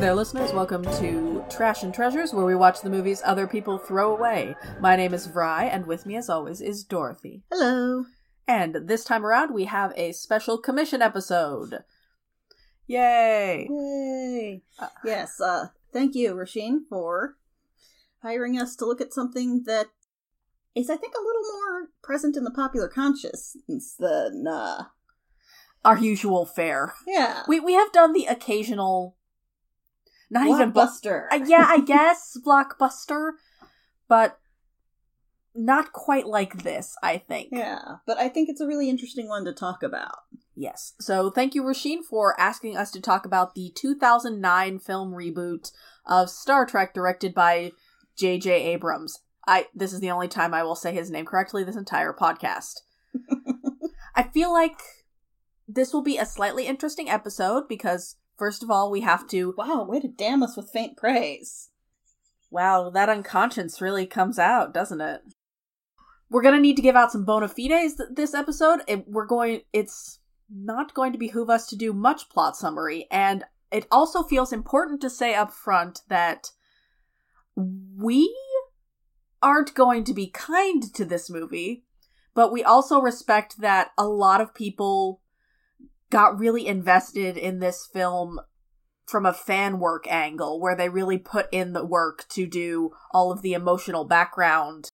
There, listeners. Welcome to Trash and Treasures, where we watch the movies other people throw away. My name is Vry, and with me, as always, is Dorothy. Hello. And this time around, we have a special commission episode. Yay! Yay. Uh, yes, uh, thank you, Rasheen, for hiring us to look at something that is, I think, a little more present in the popular consciousness than, uh, Our usual fare. yeah. We we have done the occasional, not even bu- Blockbuster. uh, yeah, I guess blockbuster, but not quite like this. I think. Yeah, but I think it's a really interesting one to talk about. Yes. So thank you, Rasheen, for asking us to talk about the 2009 film reboot of Star Trek directed by J.J. Abrams. I this is the only time I will say his name correctly this entire podcast. I feel like this will be a slightly interesting episode because first of all, we have to Wow, way to damn us with faint praise. Wow, that unconscious really comes out, doesn't it? We're gonna need to give out some bona fides th- this episode. It, we're going. It's not going to behoove us to do much plot summary, and it also feels important to say up front that we aren't going to be kind to this movie, but we also respect that a lot of people got really invested in this film from a fan work angle where they really put in the work to do all of the emotional background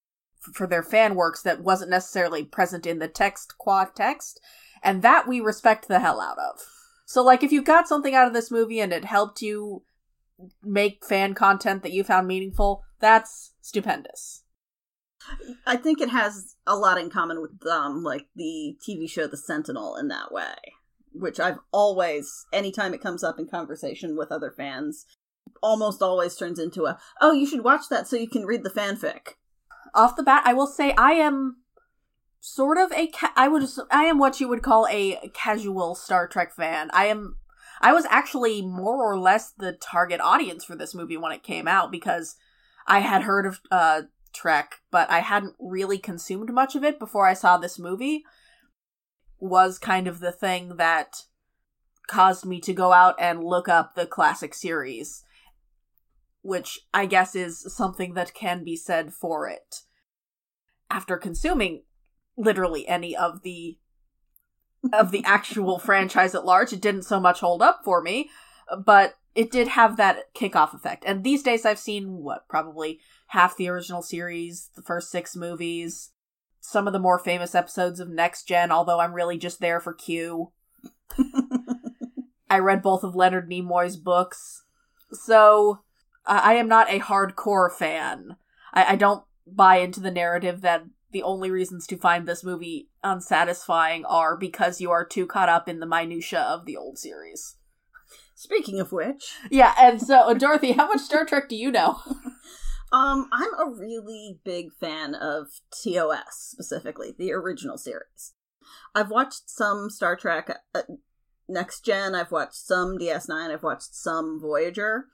for their fan works that wasn't necessarily present in the text qua text and that we respect the hell out of. So like if you got something out of this movie and it helped you make fan content that you found meaningful that's stupendous. I think it has a lot in common with, um, like the TV show The Sentinel in that way, which I've always, anytime it comes up in conversation with other fans, almost always turns into a, oh, you should watch that so you can read the fanfic. off the bat, I will say I am sort of a ca- I would I am what you would call a casual Star Trek fan. I am I was actually more or less the target audience for this movie when it came out because I had heard of uh Trek, but I hadn't really consumed much of it before I saw this movie. Was kind of the thing that caused me to go out and look up the classic series, which I guess is something that can be said for it. After consuming literally any of the of the actual franchise at large it didn't so much hold up for me but it did have that kickoff effect. And these days i've seen what probably half the original series the first six movies some of the more famous episodes of next gen although i'm really just there for q i read both of leonard nimoy's books so i I am not a hardcore fan I, I don't buy into the narrative that the only reasons to find this movie unsatisfying are because you are too caught up in the minutia of the old series. Speaking of which, Yeah, and so uh, Dorothy, how much Star Trek do you know? um, I'm a really big fan of TOS, specifically, the original series. I've watched some Star Trek uh, Next Gen, I've watched some DS9, I've watched some Voyager.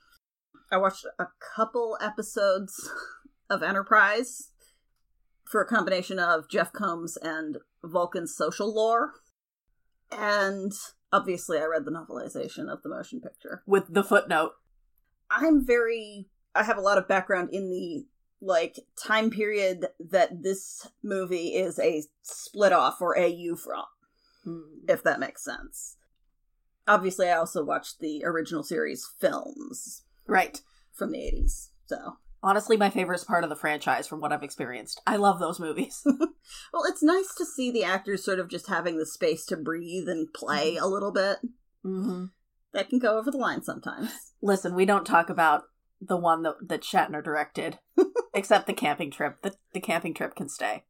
I watched a couple episodes of Enterprise for a combination of Jeff Combs and Vulcan's social lore. And obviously, I read the novelization of the motion picture. With the footnote. I'm very I have a lot of background in the like time period that this movie is a split off or AU from, if that makes sense. Obviously, I also watched the original series films Right. from the 80s. So, Honestly, my favorite part of the franchise from what I've experienced. I love those movies. well, it's nice to see the actors sort of just having the space to breathe and play a little bit. mm-hmm. That can go over the line sometimes. Listen, we don't talk about the one that, that Shatner directed, except the camping trip. The, the camping trip can stay.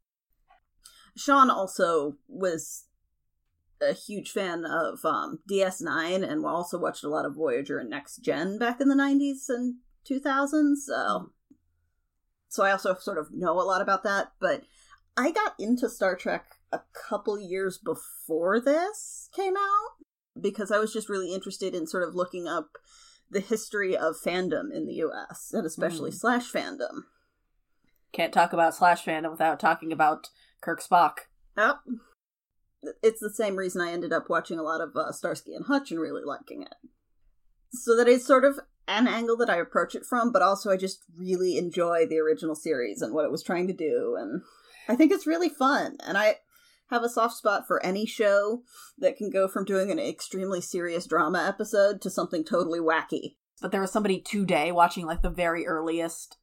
Sean also was a huge fan of um, DS9 and also watched a lot of Voyager and Next Gen back in the 90s and 2000s. So, so I also sort of know a lot about that. But I got into Star Trek a couple years before this came out because I was just really interested in sort of looking up the history of fandom in the US and especially Mm. slash fandom. Can't talk about Slash fandom without talking about Kirk Spock. Yep. It's the same reason I ended up watching a lot of uh, Starsky and Hutch and really liking it. So that is sort of an angle that I approach it from, but also I just really enjoy the original series and what it was trying to do. And I think it's really fun. And I have a soft spot for any show that can go from doing an extremely serious drama episode to something totally wacky. But there was somebody today watching like the very earliest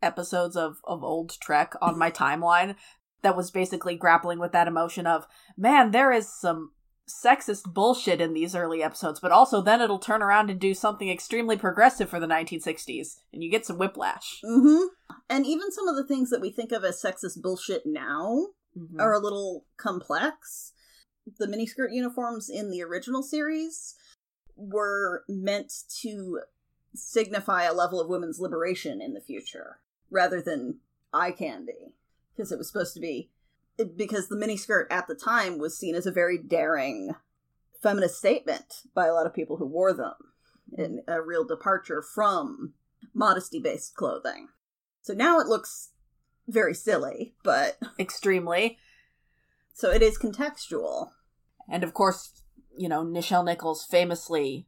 episodes of, of old Trek on my timeline that was basically grappling with that emotion of, man, there is some sexist bullshit in these early episodes, but also then it'll turn around and do something extremely progressive for the 1960s, and you get some whiplash. Mm-hmm. And even some of the things that we think of as sexist bullshit now Mhm. are a little complex. The miniskirt uniforms in the original series were meant to signify a level of women's liberation in the future rather than eye candy because it was supposed to be because the miniskirt at the time was seen as a very daring feminist statement by a lot of people who wore them and a real departure from modesty based clothing so now it looks very silly but Extremely. so it is contextual And of course, you know, Nichelle Nichols famously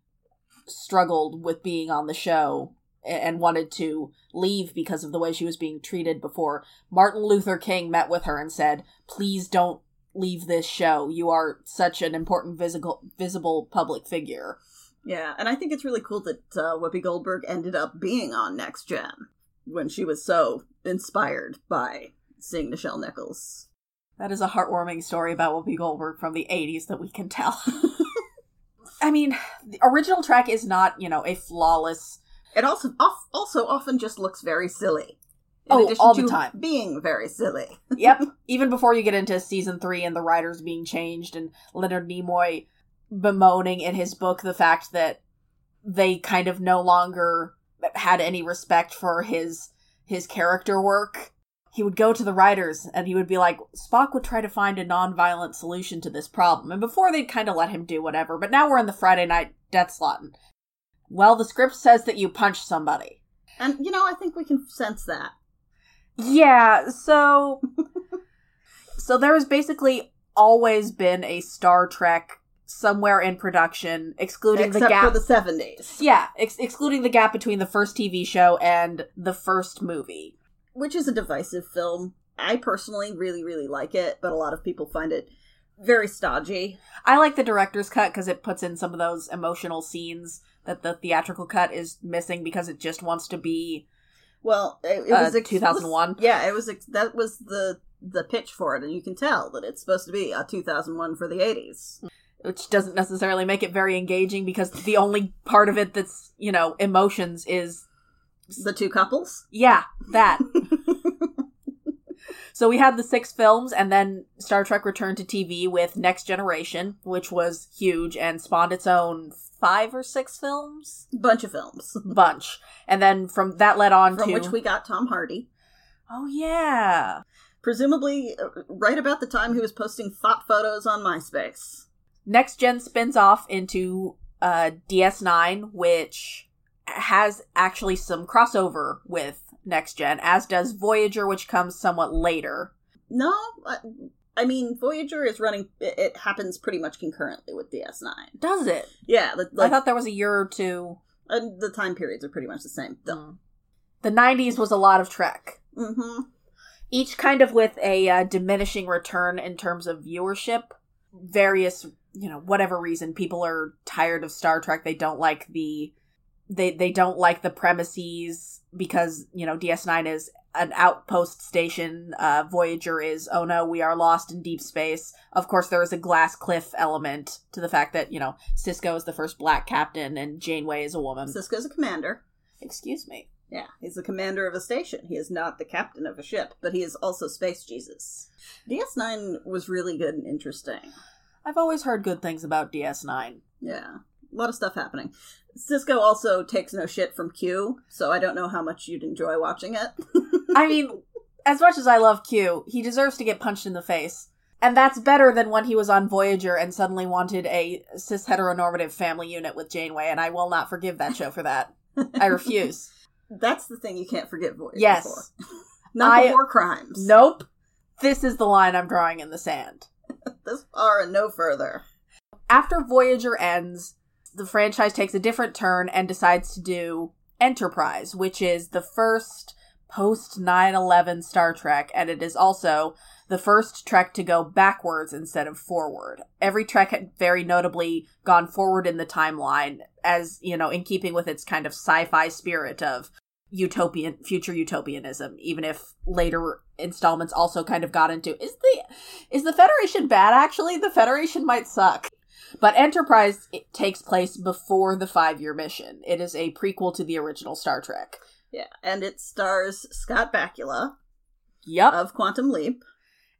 struggled with being on the show and wanted to leave because of the way she was being treated before Martin Luther King met with her and said, "Please don't leave this show. You are such an important visible visible public figure." Yeah, and I think it's really cool that uh, Whoopi Goldberg ended up being on Next Gen when she was so inspired by seeing Nichelle Nichols. That is a heartwarming story about Whoopi Goldberg from the 80s that we can tell. I mean, the original track is not, you know, a flawless It also off, also often just looks very silly. Oh, all the time. being very silly. yep. Even before you get into season three and the writers being changed and Leonard Nimoy bemoaning in his book the fact that they kind of no longer had any respect for his his character work. He would go to the writers and he would be like, Spock would try to find a non-violent solution to this problem. And before they'd kind of let him do whatever, but now we're in the Friday night death slot. Well, the script says that you punch somebody. And you know, I think we can sense that. Yeah, so so there has basically always been a Star Trek somewhere in production, excluding Except the gap. for the seventies. yeah, ex- excluding the gap between the first TV show and the first movie. Which is a divisive film. I personally really, really like it, but a lot of people find it very stodgy. I like the director's cut because it puts in some of those emotional scenes that the theatrical cut is missing because it just wants to be. Well, it, it Uh, was ex- 2001? Yeah, it was. Ex- that was the the pitch for it, and you can tell that it's supposed to be a 2001 for the 80s. Which doesn't necessarily make it very engaging because the only part of it that's, you know, emotions is The two couples. Yeah, that. so we had the six films, and then Star Trek returned to TV with Next Generation, which was huge and spawned its own five or six films Bunch of films. bunch. And then from that led on From to which we got Tom Hardy. oh yeah, Presumably, uh, right about the time he was posting thought photos on MySpace. Next Gen spins off into uh, DS9, which has actually some crossover with Next Gen, as does Voyager, which comes somewhat later. No, I, I mean Voyager is running. It, it happens pretty much concurrently with DS9. Does it? Yeah, the, I thought there was a year or two. and the time periods are pretty much the same. Mm. The 90s was a lot of Trek. Mm-hmm. Each kind of with a uh, diminishing return in terms of viewership. Various, you know, whatever reason, people are tired of Star Trek. They don't like the. They, they don't like the premises because, you know, DS9 is an outpost station. Uh, Voyager is, oh no, we are lost in deep space. Of course, there is a glass cliff element to the fact that, you know, Sisko is the first black captain and Janeway is a woman. Sisko's a commander. Excuse me. Yeah, he's the commander of a station. He is not the captain of a ship, but he is also Space Jesus. DS9 was really good and interesting. I've always heard good things about DS9. Yeah, a lot of stuff happening. Sisko also takes no shit from Q, so I don't know how much you'd enjoy watching it. I mean, as much as I love Q, he deserves to get punched in the face. And that's better than when he was on Voyager and suddenly wanted a cis heteronormative family unit with Janeway, and I will not forgive that show for that. I refuse. That's the thing you can't forget Voyager Yes. for. Not I- the war crimes. Nope. This is the line I'm drawing in the sand. This far and no further. After Voyager ends, the franchise takes a different turn and decides to do Enterprise, which is the first post 9 11 Star Trek, and it is also the first Trek to go backwards instead of forward. Every Trek had very notably gone forward in the timeline, as, you know, in keeping with its kind of sci fi spirit of utopian future utopianism even if later installments also kind of got into is the is the federation bad actually the federation might suck but enterprise takes place before the five year mission it is a prequel to the original star trek Yeah, and it stars Scott Bakula yep of Quantum Leap.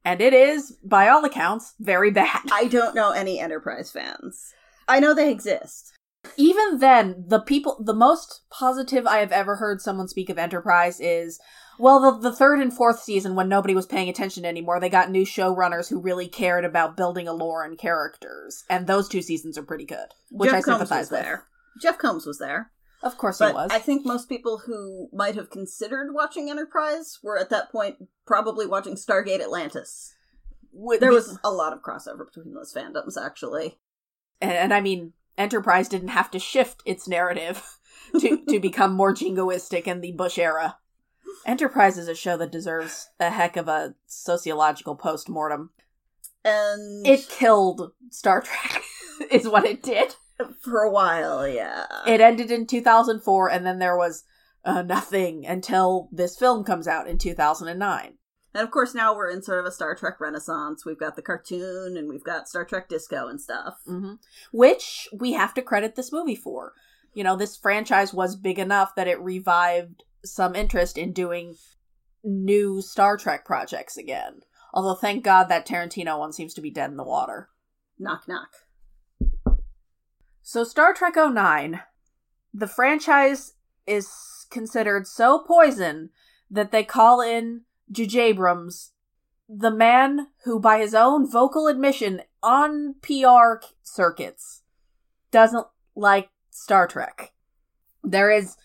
and it is by all accounts very bad I don't know any Enterprise fans. I know they exist. Even then the people the most positive i have ever heard someone speak of enterprise is well the, the third and fourth season when nobody was paying attention anymore they got new showrunners who really cared about building a lore and characters and those two seasons are pretty good which Jeff i Combs sympathize was with there. Jeff Combs was there. of course But he was I think most people who might have considered watching Enterprise were at that point probably watching Stargate Atlantis. There was a lot of crossover between those fandoms, actually. and, and i mean enterprise didn't have to shift its narrative to to become more jingoistic in the bush era enterprise is a show that deserves a heck of a sociological post-mortem And it killed Star Trek, is what it did. for a while, yeah. It ended in 2004, and then there was uh, nothing until this film comes out in 2009. And of course, now we're in sort of a Star Trek renaissance. We've got the cartoon, and we've got Star Trek Disco and stuff. hmm Which we have to credit this movie for. You know, this franchise was big enough that it revived some interest in doing new Star Trek projects again. Although, thank God that Tarantino one seems to be dead in the water. Knock knock. So, Star Trek 09, the franchise is considered so poison that they call in J.J. Abrams, the man who, by his own vocal admission on PR circuits, doesn't like Star Trek. There is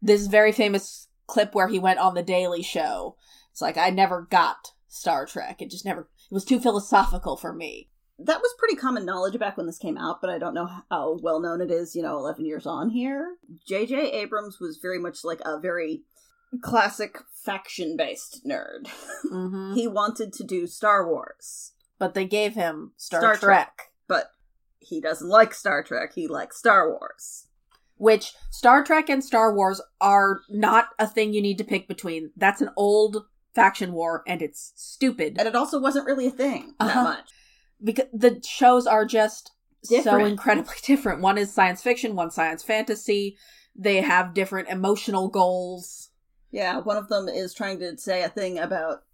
this very famous clip where he went on The Daily Show. It's like, I never got Star Trek. It just never, it was too philosophical for me. That was pretty common knowledge back when this came out, but I don't know how well known it is, you know, 11 years on here. J.J. Abrams was very much like a very classic faction based nerd. hmm he wanted to do Star Wars, but they gave him Star, Star Trek, Trek. but he doesn't like Star Trek. He likes Star Wars. which Star Trek and Star Wars are not a thing you need to pick between. That's an old faction war, and it's stupid And it also wasn't really a thing that Uh-huh. much. because the shows are just so incredibly different. One is science fiction, one science fantasy. They have different emotional goals. Yeah, one of them is trying to say a thing about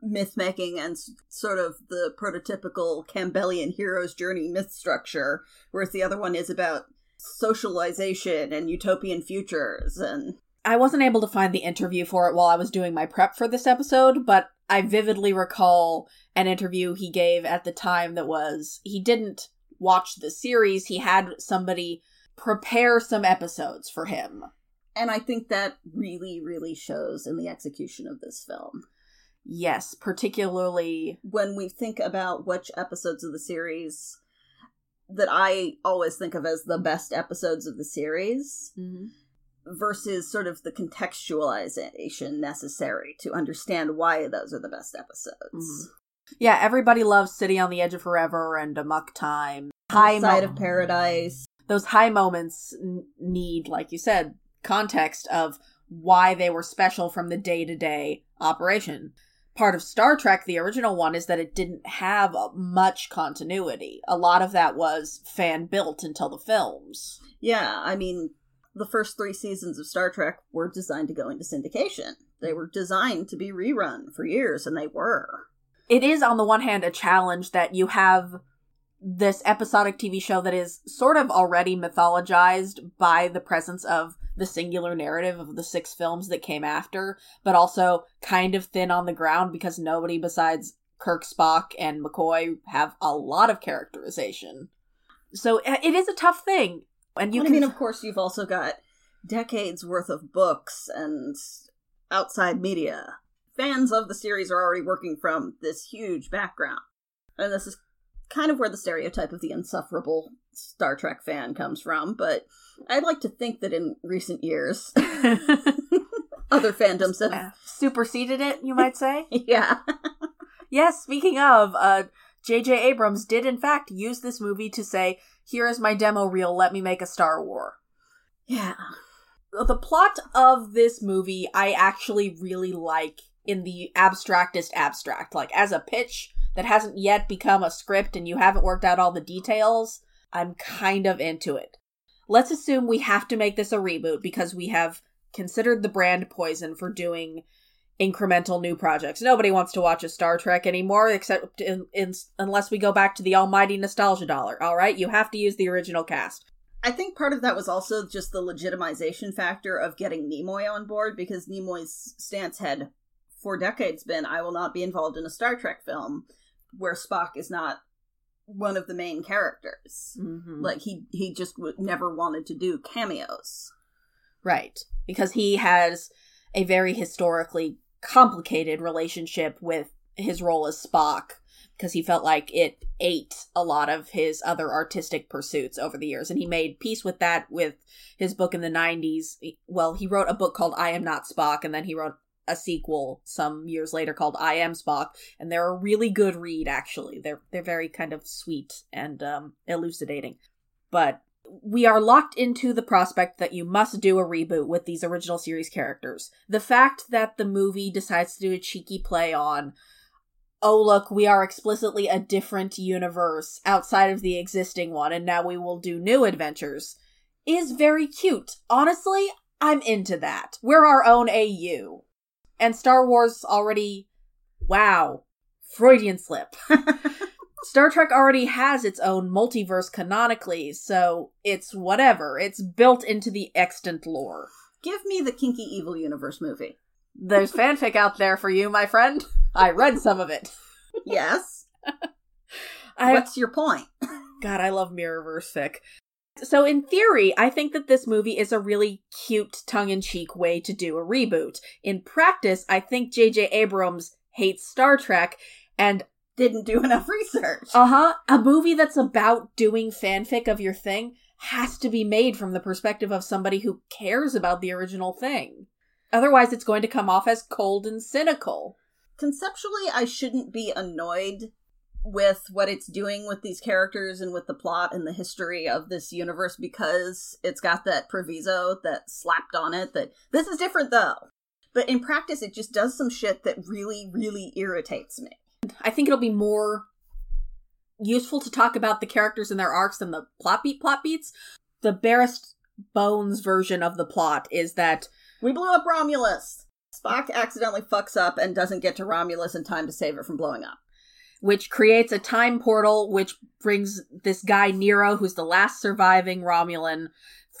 myth making and sort of the prototypical Campbellian hero's journey myth structure, whereas the other one is about socialization and utopian futures and I wasn't able to find the interview for it while I was doing my prep for this episode, but I vividly recall an interview he gave at the time that was he didn't watch the series, he had somebody prepare some episodes for him. And I think that really really shows in the execution of this film. Yes, particularly When we think about which episodes of the series that I always think of as the best episodes of the series, versus sort of the contextualization necessary to understand why those are the best episodes. Mhm. Yeah, everybody loves City on the Edge of Forever and Amok Time. High Side mo- of Paradise. those high moments n- need, like you said, context of why they were special from the day to day operation. Part of Star Trek, the original one, is that it didn't have much continuity. A lot of that was fan built until the films. Yeah, I mean, the first three seasons of Star Trek were designed to go into syndication. They were designed to be rerun for years, and they were. It is, on the one hand, a challenge that you have this episodic TV show that is sort of already mythologized by the presence of the singular narrative of the six films that came after, but also kind of thin on the ground because nobody besides Kirk, Spock, and McCoy have a lot of characterization. So it is a tough thing. And you I can mean, of course, you've also got decades worth of books and outside media. Fans of the series are already working from this huge background. And this is kind of where the stereotype of the insufferable Star Trek fan comes from, but I'd like to think that in recent years, other fandoms have. Superseded it, you might say? Yeah. yes, speaking of, uh, J.J. Abrams did in fact use this movie to say, here is my demo reel, let me make a Star War. Yeah. The plot of this movie I actually really like in the abstractest abstract. Like, as a pitch that hasn't yet become a script and you haven't worked out all the details, I'm kind of into it. Let's assume we have to make this a reboot because we have considered the brand poison for doing incremental new projects. Nobody wants to watch a Star Trek anymore, except in, in, unless we go back to the almighty nostalgia dollar. All right, you have to use the original cast. I think part of that was also just the legitimization factor of getting Nimoy on board because Nimoy's stance had for decades been I will not be involved in a Star Trek film where Spock is not one of the main characters. Mm-hmm. Like he he just w- never wanted to do cameos. Right, because he has a very historically complicated relationship with his role as Spock because he felt like it ate a lot of his other artistic pursuits over the years and he made peace with that with his book in the 90s well he wrote a book called i am not spock and then he wrote a sequel some years later called i am spock and they're a really good read actually. They're they're very kind of sweet and um, elucidating. But we are locked into the prospect that you must do a reboot with these original series characters. The fact that the movie decides to do a cheeky play on oh look we are explicitly a different universe outside of the existing one and now we will do new adventures is very cute. Honestly i'm into that. We're our own au and star wars already wow freudian slip star trek already has its own multiverse canonically so it's whatever it's built into the extant lore Give me the kinky evil universe movie. there's fanfic out there for you my friend i read some of it Yes. I, What's your point? God, I love Mirrorverse fic. So, in theory, I think that this movie is a really cute, tongue in cheek way to do a reboot. In practice, I think J.J. Abrams hates Star Trek, and Didn't do enough research. uh huh, a movie that's about doing fanfic of your thing has to be made from the perspective of somebody who cares about the original thing. Otherwise, it's going to come off as cold and cynical. Conceptually, I shouldn't be annoyed with what it's doing with these characters and with the plot and the history of this universe because it's got that proviso that slapped on it that this is different though. But in practice, it just does some shit that really, really irritates me. I think it'll be more useful to talk about the characters and their arcs than the plot beat plot beats. The barest bones version of the plot is that We blew up Romulus! Spock accidentally fucks up and doesn't get to Romulus in time to save it from blowing up. Which creates a time portal which brings this guy Nero who's the last surviving Romulan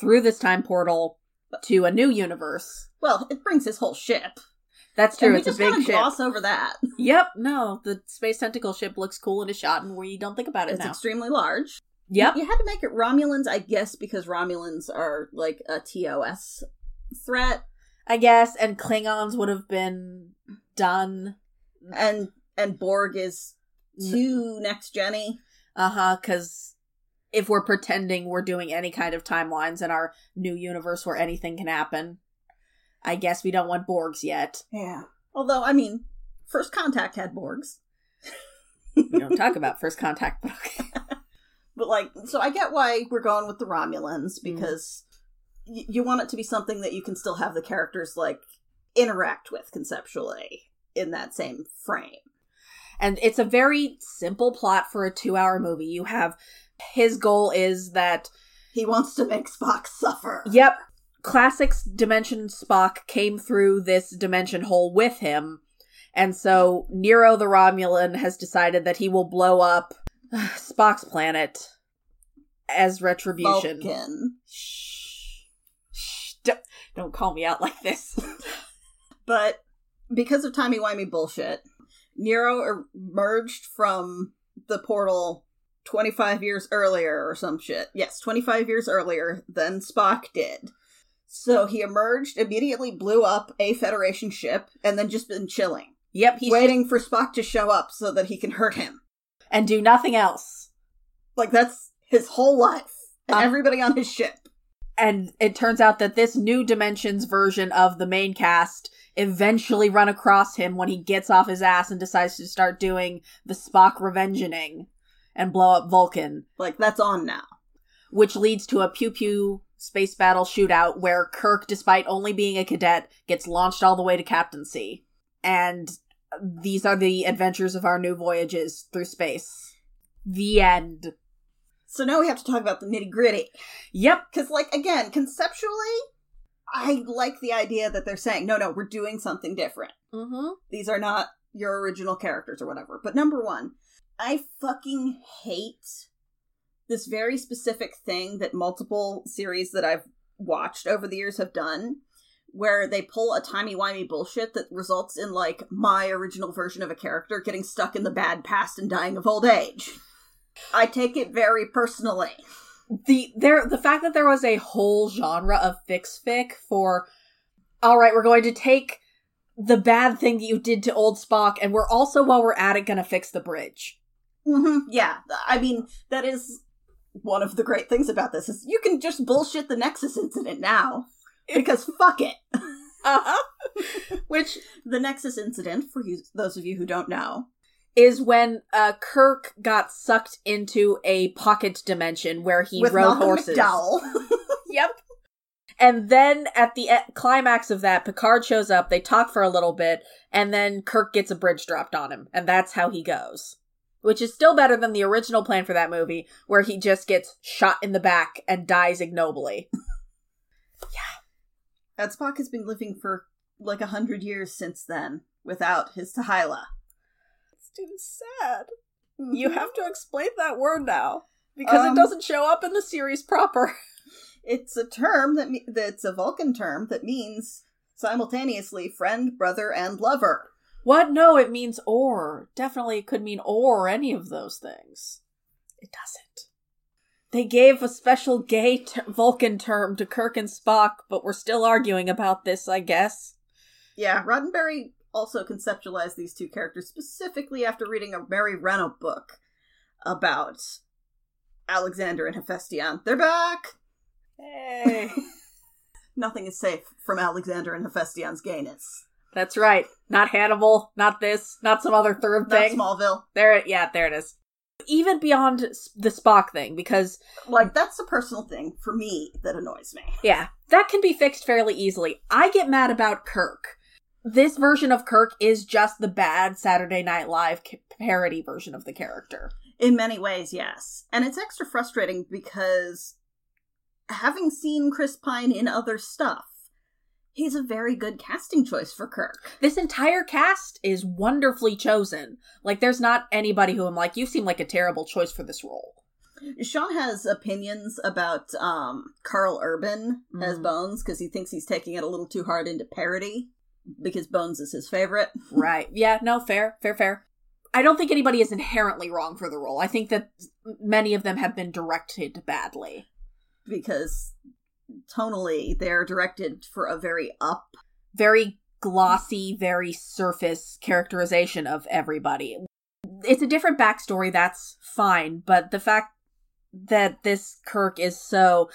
through this time portal to a new universe. Well, it brings his whole ship. That's true. and we It's a just big kind of ship. gloss over that. Yep. No, the space tentacle ship looks cool in a shot, and where you don't think about it It's now. extremely large. Yep. You had to make it Romulans, I guess, because Romulans are like a TOS threat, I guess, and Klingons would have been done. and and Borg is too next genny. Uh huh. Because if we're pretending we're doing any kind of timelines in our new universe where anything can happen, I guess we don't want Borgs yet. Yeah. Although, I mean, First Contact had Borgs, We don't talk about first contact, but okay. but like, so I get why we're going with the Romulans because y- you want it to be something that you can still have the characters like interact with conceptually in that same frame. And it's a very simple plot for a two hour movie. You have his goal is that, He wants to make Spock suffer. yep, Classics Dimension Spock came through this dimension hole with him. And so Nero the Romulan has decided that he will blow up Spock's planet as retribution. Vulcan. Shh. Shh. Don't, don't call me out like this. But because of timey-wimey bullshit, Nero emerged from the portal 25 years earlier or some shit. Yes, 25 years earlier than Spock did. So he emerged, immediately blew up a Federation ship, and then just been chilling, yep, he's waiting for Spock to show up so that he can hurt him. and do nothing else. Like that's his whole life. And Uh, everybody on his ship. And it turns out that this new dimensions version of the main cast eventually run across him when he gets off his ass and decides to start doing the Spock revengeing and blow up Vulcan, Like that's on now. which leads to a pew pew space battle shootout where Kirk, despite only being a cadet, gets launched all the way to captaincy. And these are the adventures of our new voyages through space. The end. So now we have to talk about the nitty gritty. Yep. Because, like, again, conceptually, I like the idea that they're saying, no, no, we're doing something different. Mm-hmm. These are not your original characters or whatever. But number one, I fucking hate this very specific thing that multiple series that I've watched over the years have done, where they pull a timey-wimey bullshit that results in, like, my original version of a character getting stuck in the bad past and dying of old age. I take it very personally. The there the fact that there was a whole genre of fix fic for all right we're going to take the bad thing that you did to old spock and we're also while we're at it gonna fix the bridge. Hmm Yeah, I mean that is one of the great things about this is you can just bullshit the Nexus incident now. Because fuck it. uh-huh. Which The Nexus incident, for you, those of you who don't know, is when uh kirk got sucked into a pocket dimension where he with rode Malcolm horses McDowell. Yep. And then at the e- climax of that, Picard shows up, they talk for a little bit, and then Kirk gets a bridge dropped on him, and that's how he goes. Which is still better than the original plan for that movie, where he just gets shot in the back and dies ignobly. Yeah. That Spock has been living for like a hundred years since then without his t'hy'la. It's too sad. Mhm. You have to explain that word now. Because Um, it doesn't show up in the series proper. It's a term that me- that's a Vulcan term that means simultaneously friend, brother, and lover. What? No, it means or. Definitely it could mean or any of those things. It doesn't. They gave a special gay ter- Vulcan term to Kirk and Spock, but we're still arguing about this, I guess. Yeah, Roddenberry also conceptualized these two characters specifically after reading a Mary Renault book about Alexander and Hephaestion. They're back! Hey. Nothing is safe from Alexander and Hephaestion's gayness. That's right. Not Hannibal, not this, not some other third thing. Not. Smallville. There, it- yeah, there it is. Even beyond the Spock thing, because Like, that's a personal thing for me that annoys me. Yeah, that can be fixed fairly easily. I get mad about Kirk. This version of Kirk is just the bad Saturday Night Live parody version of the character. In many ways, yes. And it's extra frustrating because having seen Chris Pine in other stuff, he's a very good casting choice for Kirk. This entire cast is wonderfully chosen. Like, there's not anybody who I'm like, you seem like a terrible choice for this role. Sean has opinions about um, Karl Urban as Mm. Bones because he thinks he's taking it a little too hard into parody because Bones is his favorite. Right. Yeah, no, fair, fair, fair. I don't think anybody is inherently wrong for the role. I think that many of them have been directed badly. Because tonally, they're directed for a very up. very glossy, very surface characterization of everybody. It's a different backstory, that's fine, but the fact that this Kirk is so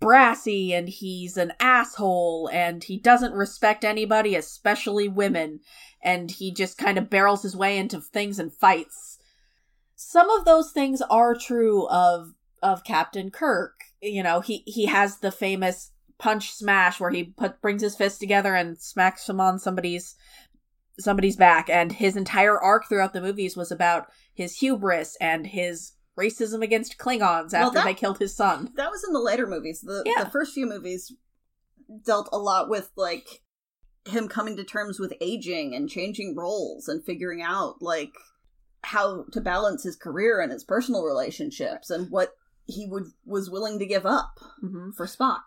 brassy and he's an asshole and he doesn't respect anybody, especially women, and he just kind of barrels his way into things and fights. Some of those things are true of of Captain Kirk. You know, he he has the famous punch smash where he put brings his fist together and smacks him on somebody's somebody's back and his entire arc throughout the movies was about his hubris and his racism against Klingons after Well, that- they killed his son. That was in the later movies. The, Yeah. the first few movies dealt a lot with, like, him coming to terms with aging and changing roles and figuring out, like, how to balance his career and his personal relationships and what he would was willing to give up hmm for Spock.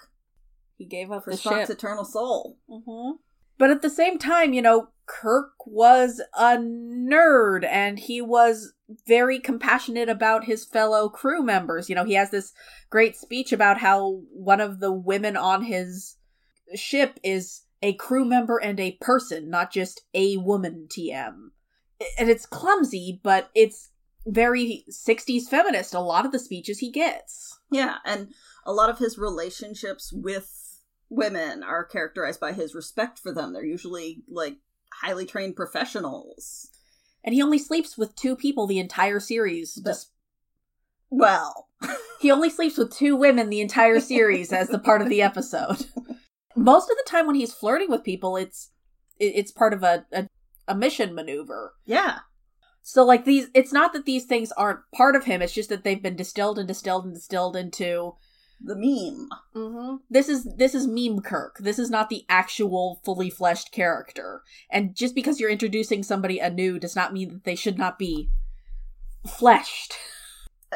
He gave up For Spock's ship. eternal soul. hmm But at the same time, you know, Kirk was a nerd and he was very compassionate about his fellow crew members. You know, he has this great speech about how one of the women on his ship is a crew member and a person, not just a woman TM. And it's clumsy, but it's very 60s feminist, a lot of the speeches he gets. Yeah, and a lot of his relationships with women are characterized by his respect for them. They're usually like highly trained professionals. And he only sleeps with two people the entire series. But- Just Well, he only sleeps with two women the entire series as the part of the episode. Most of the time when he's flirting with people, it's it- it's part of a, a a mission maneuver. yeah. So like these it's not that these things aren't part of him, it's just that they've been distilled and distilled and distilled into The meme. hmm This is this is meme Kirk. This is not the actual fully fleshed character. And just because you're introducing somebody anew does not mean that they should not be fleshed.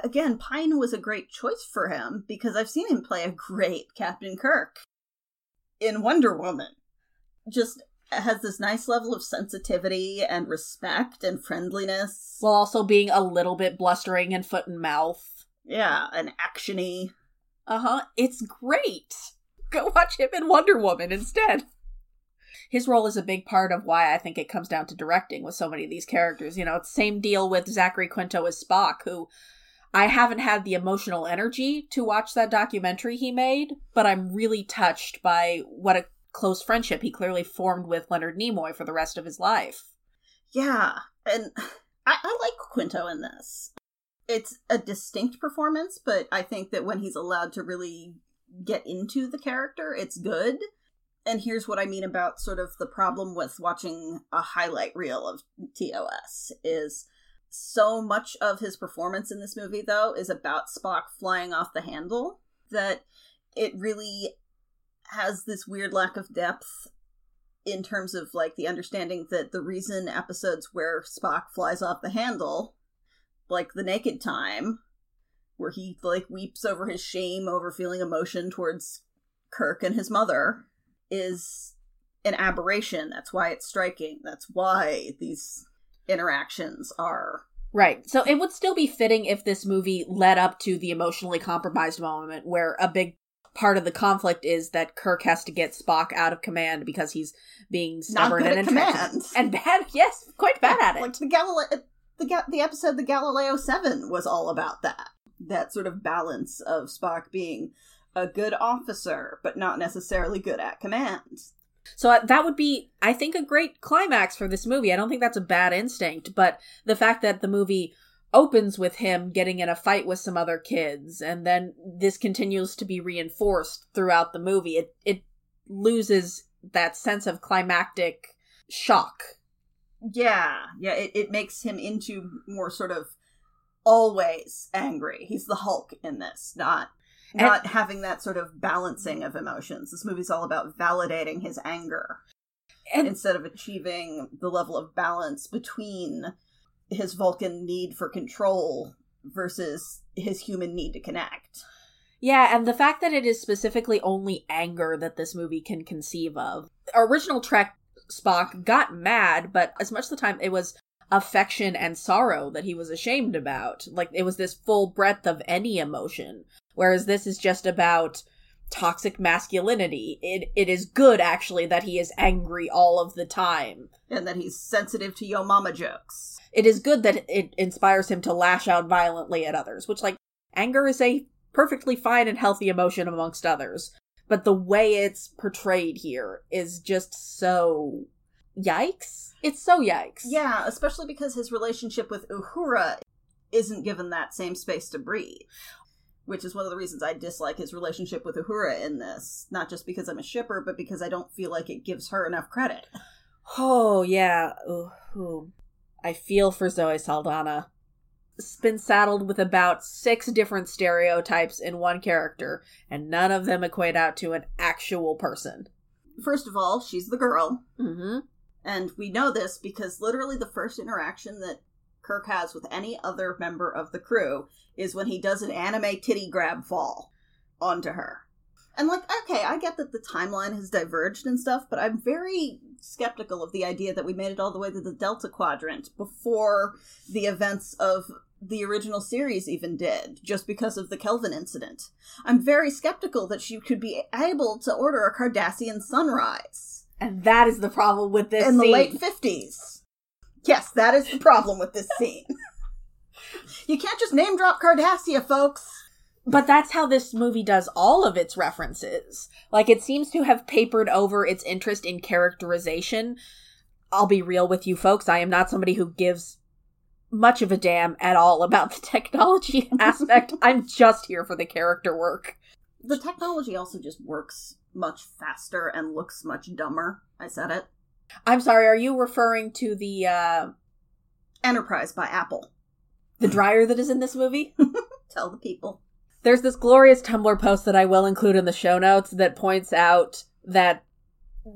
Again, Pine was a great choice for him because I've seen him play a great Captain Kirk in Wonder Woman. Just has this nice level of sensitivity and respect and friendliness. While also being a little bit blustering and foot and mouth. yeah, and actiony. Uh-huh. It's great. Go watch him in Wonder Woman instead. His role is a big part of why I think it comes down to directing with so many of these characters. You know, it's same deal with Zachary Quinto as Spock, who I haven't had the emotional energy to watch that documentary he made, but I'm really touched by what a close friendship he clearly formed with Leonard Nimoy for the rest of his life. Yeah, and I, I like Quinto in this. It's a distinct performance, but I think that when he's allowed to really get into the character, it's good. And here's what I mean about sort of the problem with watching a highlight reel of TOS is so much of his performance in this movie though is about Spock flying off the handle that it really has this weird lack of depth in terms of like the understanding that the reason episodes where Spock flies off the handle, like the Naked Time, where he like weeps over his shame over feeling emotion towards Kirk and his mother, is an aberration. That's why it's striking. That's why these interactions are Right. So it would still be fitting if this movie led up to the emotionally compromised moment where a big part of the conflict is that Kirk has to get Spock out of command because he's being stubborn and at command. And bad, yes, quite bad at it. Like the Galileo, the Ga- the episode the Galileo Seven was all about that. That sort of balance of Spock being a good officer, but not necessarily good at command. So uh, that would be, I think, a great climax for this movie. I don't think that's a bad instinct, but the fact that the movie opens with him getting in a fight with some other kids, and then this continues to be reinforced throughout the movie, it it loses that sense of climactic shock. Yeah, yeah, it, it makes him into more sort of always angry. He's the Hulk in this, not And- not having that sort of balancing of emotions. This movie's all about validating his anger And instead of achieving the level of balance between his Vulcan need for control versus his human need to connect. Yeah, and the fact that it is specifically only anger that this movie can conceive of. Original Trek Spock got mad, but as much of the time it was affection and sorrow that he was ashamed about. Like it was this full breadth of any emotion. Whereas this is just about toxic masculinity. It it is good actually that he is angry all of the time. And that he's sensitive to yo mama jokes. It is good that it inspires him to lash out violently at others, which like anger is a perfectly fine and healthy emotion amongst others. But the way it's portrayed here is just so yikes. It's so yikes. Yeah, especially because his relationship with Uhura isn't given that same space to breathe. Which is one of the reasons I dislike his relationship with Uhura in this. Not just because I'm a shipper, but because I don't feel like it gives her enough credit. Oh yeah. Ooh, ooh. I feel for Zoe Saldana. Been saddled with about six different stereotypes in one character, and none of them equate out to an actual person. First of all, she's the girl. Mm-hmm. And we know this because literally the first interaction that Kirk has with any other member of the crew is when he does an anime titty grab fall onto her. And like, okay, I get that the timeline has diverged and stuff, but I'm very skeptical of the idea that we made it all the way to the Delta Quadrant before the events of the original series even did, just because of the Kelvin incident. I'm very skeptical that she could be able to order a Cardassian sunrise And that is the problem with this in the late 50s. Yes, that is the problem with this scene. You can't just name drop Cardassia, folks. But that's how this movie does all of its references. Like, it seems to have papered over its interest in characterization. I'll be real with you folks, I am not somebody who gives much of a damn at all about the technology aspect. I'm just here for the character work. The technology also just works much faster and looks much dumber. I said it. I'm sorry, are you referring to the uh Enterprise by Apple. the dryer that is in this movie? Tell the people. There's this glorious Tumblr post that I will include in the show notes that points out that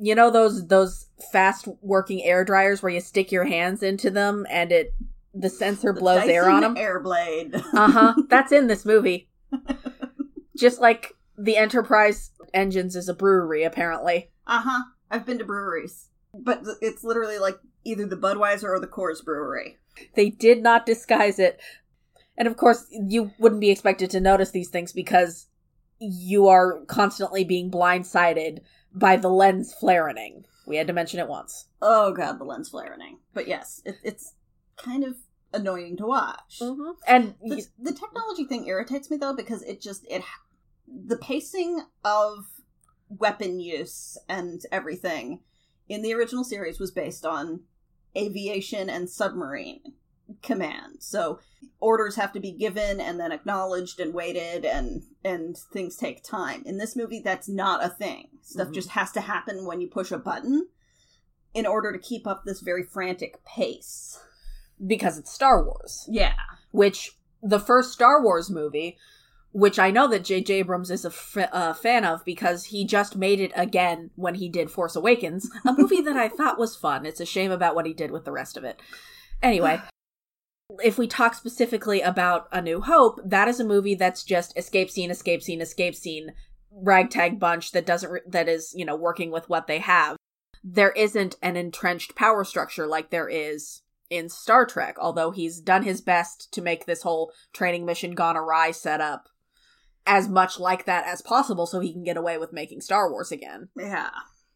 you know those those fast working air dryers where you stick your hands into them and it the sensor The blows air on them. Air blade. Uh-huh. That's in this movie. Just like the Enterprise engines is a brewery apparently. Uh huh. I've been to breweries, but it's literally like either the Budweiser or the Coors Brewery. They did not disguise it. And of course, you wouldn't be expected to notice these things because you are constantly being blindsided by the lens flaring. We had to mention it once. Oh god, the lens flaring. But yes, it, it's kind of annoying to watch. Mm-hmm. And The, the technology thing irritates me though because it just it the pacing of weapon use and everything in the original series was based on aviation and submarine command. So orders have to be given and then acknowledged and waited and and things take time. In this movie that's not a thing. Stuff Mhm. just has to happen when you push a button in order to keep up this very frantic pace. because it's Star Wars, Yeah. which the first Star Wars movie, which I know that J.J. Abrams is a f- uh, fan of because he just made it again when he did Force Awakens, a movie that I thought was fun. It's a shame about what he did with the rest of it. Anyway, if we talk specifically about A New Hope, that is a movie that's just escape scene, escape scene, escape scene, ragtag bunch that doesn't re- that is you know working with what they have. There isn't an entrenched power structure like there is in Star Trek, although he's done his best to make this whole training mission gone awry setup as much like that as possible so he can get away with making Star Wars again. Yeah.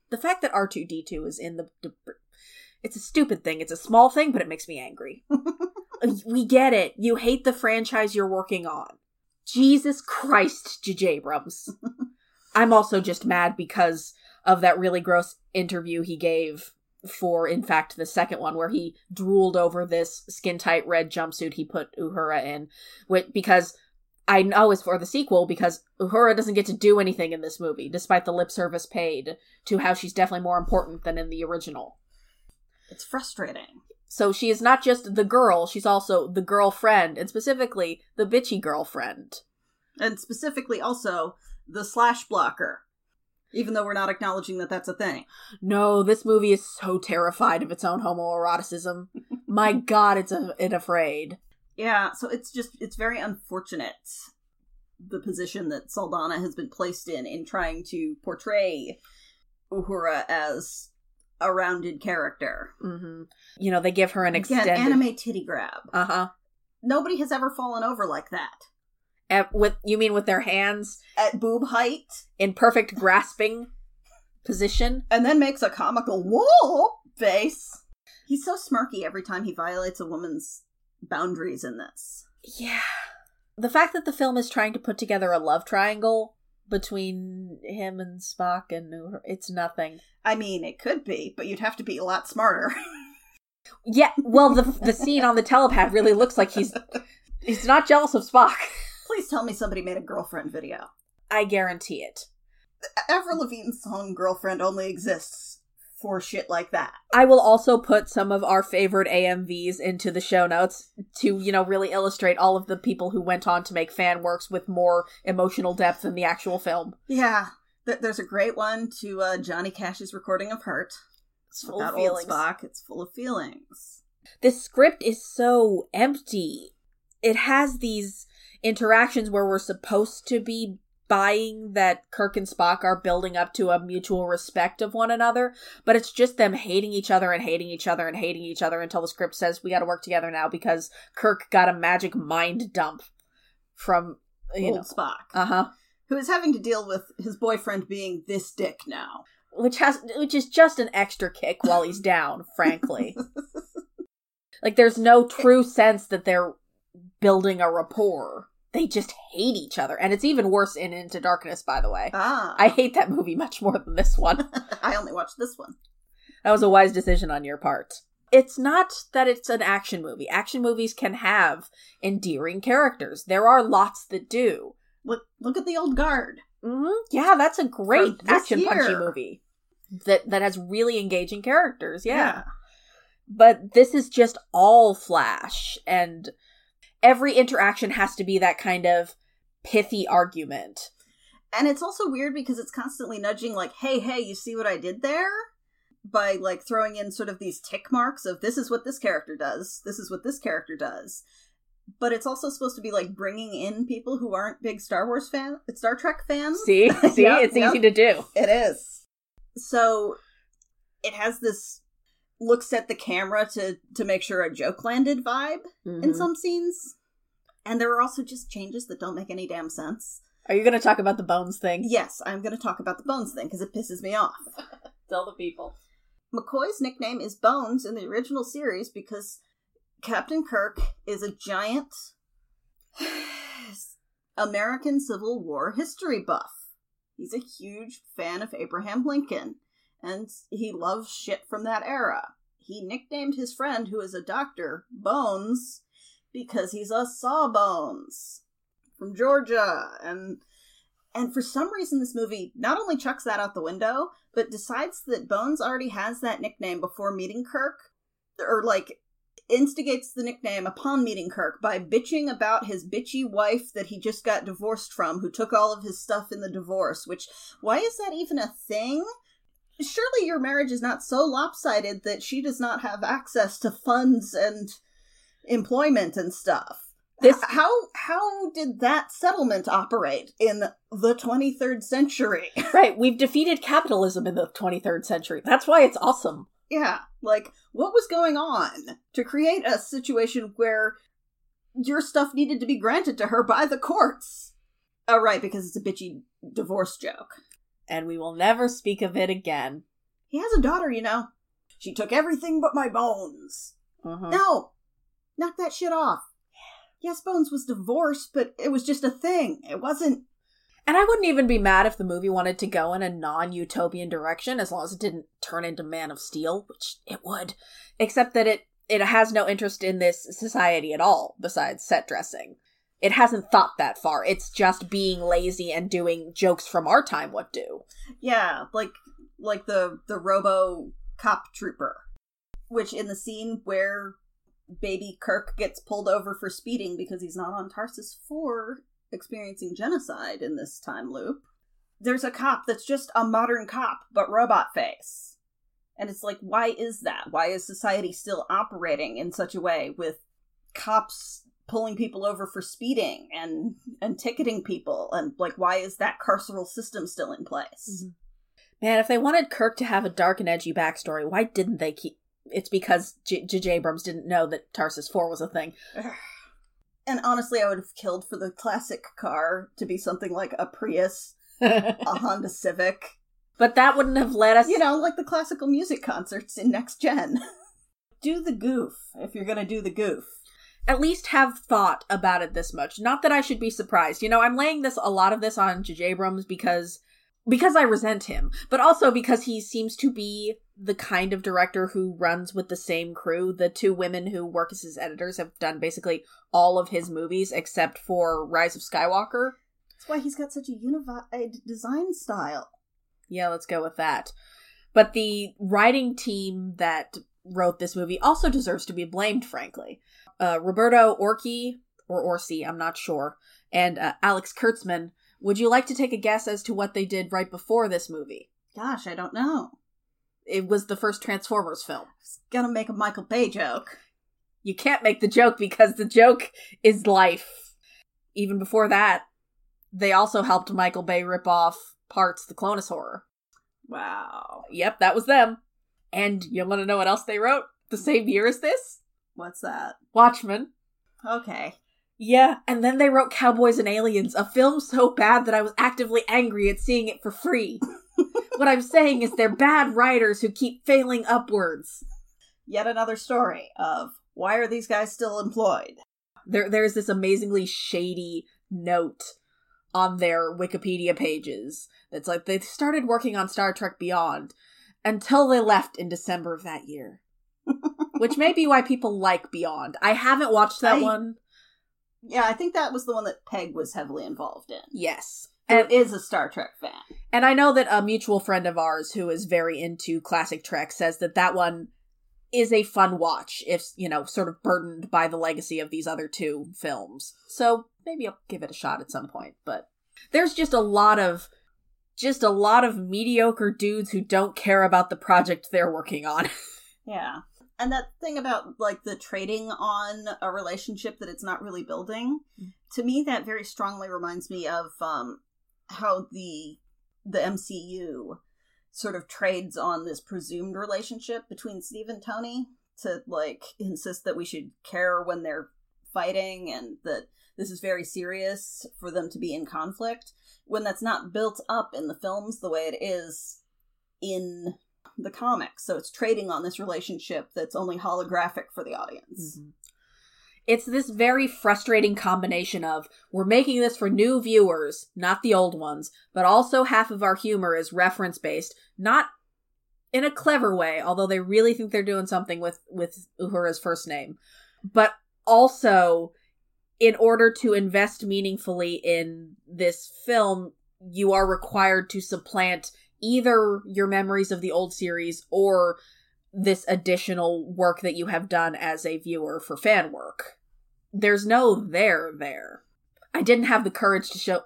The fact that R2D2 is in the, the it's a stupid thing. It's a small thing, but it makes me angry. we get it. You hate the franchise you're working on. Jesus Christ, J.J. Abrams. I'm also just mad because of that really gross interview he gave for, in fact, the second one, where he drooled over this skin tight red jumpsuit he put Uhura in. Which, because I know is for the sequel, because Uhura doesn't get to do anything in this movie, despite the lip service paid to how she's definitely more important than in the original. It's frustrating. So she is not just the girl, she's also the girlfriend, and specifically the bitchy girlfriend. And specifically also the slash blocker. Even though we're not acknowledging that that's a thing. No, this movie is so terrified of its own homoeroticism. My god, it's a, it afraid. Yeah, so it's just it's very unfortunate the position that Saldana has been placed in in trying to portray Uhura as a rounded character. hmm You know, they give her an Again, extended. anime titty grab. Uh huh. Nobody has ever fallen over like that. With you mean with their hands At boob height, in perfect grasping position? and then makes a comical whoa face. He's so smirky every time he violates a woman's boundaries in this. Yeah. The fact that the film is trying to put together a love triangle between him and Spock and it's nothing. I mean, it could be, but you'd have to be a lot smarter. Yeah, well, the the scene on the telepath really looks like he's he's not jealous of Spock. Please tell me somebody made a girlfriend video. I guarantee it. Avril Lavigne's song "Girlfriend" only exists for shit like that. I will also put some of our favorite AMVs into the show notes to, you know, really illustrate all of the people who went on to make fan works with more emotional depth than the actual film. Yeah, Th- there's a great one to uh, Johnny Cash's recording of "Hurt." It's full of old feelings. Spock, it's full of feelings. This script is so empty. It has these interactions where we're supposed to be buying that Kirk and Spock are building up to a mutual respect of one another, but it's just them hating each other and hating each other and hating each other until the script says we got to work together now because Kirk got a magic mind dump from you old know. Spock, Uh huh. who is having to deal with his boyfriend being this dick now. Which has which is just an extra kick while he's down, frankly. like there's no true sense that they're building a rapport. They just hate each other. And it's even worse in Into Darkness, by the way. Ah, I hate that movie much more than this one. I only watched this one. That was a wise decision on your part. It's not that it's an action movie. Action movies can have endearing characters. There are lots that do. Look, look at the old guard. hmm Yeah, that's a great action punchy movie that that has really engaging characters. Yeah. but this is just all flash and every interaction has to be that kind of pithy argument. And it's also weird because it's constantly nudging, like, hey, hey, you see what I did there? By, like, throwing in sort of these tick marks of this is what this character does, this is what this character does. But it's also supposed to be, like, bringing in people who aren't big Star Wars fan, Star Trek fans. See? See? Yep, it's yep. easy to do. It is. So it has this looks at the camera to to make sure a joke landed vibe in Mhm. some scenes. And there are also just changes that don't make any damn sense. Are you going to talk about the bones thing? Yes, I'm going to talk about the Bones thing because it pisses me off. Tell the people. McCoy's nickname is Bones in the original series because Captain Kirk is a giant American Civil War history buff. He's a huge fan of Abraham Lincoln, and he loves shit from that era. He nicknamed his friend, who is a doctor, Bones, because he's a sawbones from Georgia, and and for some reason this movie not only chucks that out the window, but decides that Bones already has that nickname before meeting Kirk, or like instigates the nickname upon meeting Kirk by bitching about his bitchy wife that he just got divorced from, who took all of his stuff in the divorce. Which, why is that even a thing? Surely your marriage is not so lopsided that she does not have access to funds and employment and stuff. This- how how did that settlement operate in the 23rd century? Right, we've defeated capitalism in the 23rd century. That's why it's awesome. Yeah, like what was going on to create a situation where your stuff needed to be granted to her by the courts? Oh, right, because it's a bitchy divorce joke. And we will never speak of it again. He has a daughter, you know. She took everything but my bones. Mhm. No, knock that shit off. Yes, Bones was divorced, but it was just a thing. It wasn't. And I wouldn't even be mad if the movie wanted to go in a non utopian direction as long as it didn't turn into Man of Steel, which it would. Except that it, it has no interest in this society at all, besides set dressing. It hasn't thought that far. It's just being lazy and doing jokes from our time would do. Yeah, like like the the Robo cop trooper, which in the scene where baby Kirk gets pulled over for speeding because he's not on Tarsus 4 experiencing genocide in this time loop. There's a cop that's just a modern cop but robot face. And it's like why is that? Why is society still operating in such a way with cops pulling people over for speeding and and ticketing people and like why is that carceral system still in place? Mm-hmm. Man, if they wanted Kirk to have a dark and edgy backstory, why didn't they keep. It's because J- J.J. Abrams didn't know that Tarsus 4 was a thing. And honestly, I would have killed for the classic car to be something like a Prius, a Honda Civic. but that wouldn't have let us. You know, like the classical music concerts in Next Gen. do the goof if you're gonna do the goof. At least have thought about it this much. Not that I should be surprised. You know, I'm laying this a lot of this on J.J. Abrams because because I resent him, but also because he seems to be the kind of director who runs with the same crew. The two women who work as his editors have done basically all of his movies except for Rise of Skywalker. That's why he's got such a unified design style. Yeah, let's go with that. But the writing team that wrote this movie also deserves to be blamed, frankly. Uh, Roberto Orci, or Orsi, I'm not sure, and uh, Alex Kurtzman. Would you like to take a guess as to what they did right before this movie? Gosh, I don't know. It was the first Transformers film. Gonna make a Michael Bay joke. You can't make the joke because the joke is life. Even before that, they also helped Michael Bay rip off parts the Clonus horror. Wow. Yep, that was them. And you want to know what else they wrote the same year as this? What's that? Watchmen. Okay. Yeah, and then they wrote Cowboys and Aliens, a film so bad that I was actively angry at seeing it for free. what I'm saying is they're bad writers who keep failing upwards. Yet another story of why are these guys still employed? There there's this amazingly shady note on their Wikipedia pages. It's like they started working on Star Trek Beyond until they left in December of that year. Which may be why people like Beyond. I haven't watched that I- one. Yeah, I think that was the one that Pegg was heavily involved in. Yes. And And is a Star Trek fan. and I know that a mutual friend of ours who is very into classic Trek says that that one is a fun watch if, you know, sort of burdened by the legacy of these other two films. So maybe I'll give it a shot at some point, but there's just a lot of just a lot of mediocre dudes who don't care about the project they're working on. Yeah. And that thing about like the trading on a relationship that it's not really building, to me that very strongly reminds me of um how the the MCU sort of trades on this presumed relationship between Steve and Tony to like insist that we should care when they're fighting and that this is very serious for them to be in conflict when that's not built up in the films the way it is in the comics. So it's trading on this relationship that's only holographic for the audience. Mm-hmm. It's this very frustrating combination of we're making this for new viewers, not the old ones, but also half of our humor is reference based, not in a clever way, although they really think they're doing something with with Uhura's first name. But also in order to invest meaningfully in this film, you are required to supplant either your memories of the old series or this additional work that you have done as a viewer for fan work. There's no there there. I didn't have the courage to show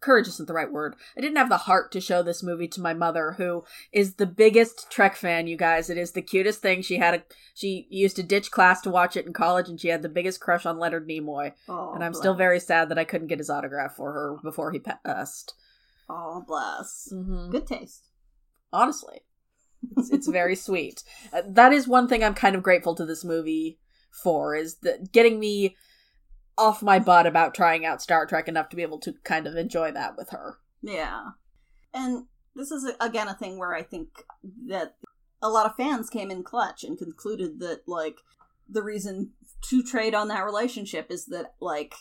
courage isn't the right word. I didn't have the heart to show this movie to my mother who is the biggest Trek fan, you guys. It is the cutest thing. She had a she used to ditch class to watch it in college and she had the biggest crush on Leonard Nimoy. Oh, and I'm still very sad that I couldn't get his autograph for her before he passed. Oh, bless. Mm-hmm. Good taste. honestly it's, it's very sweet Uh, that is one thing i'm kind of grateful to this movie for is that getting me off my butt about trying out star trek enough to be able to kind of enjoy that with her Yeah. And this is, again, a thing where I think that a lot of fans came in clutch and concluded that, like, the reason to trade on that relationship is that, like,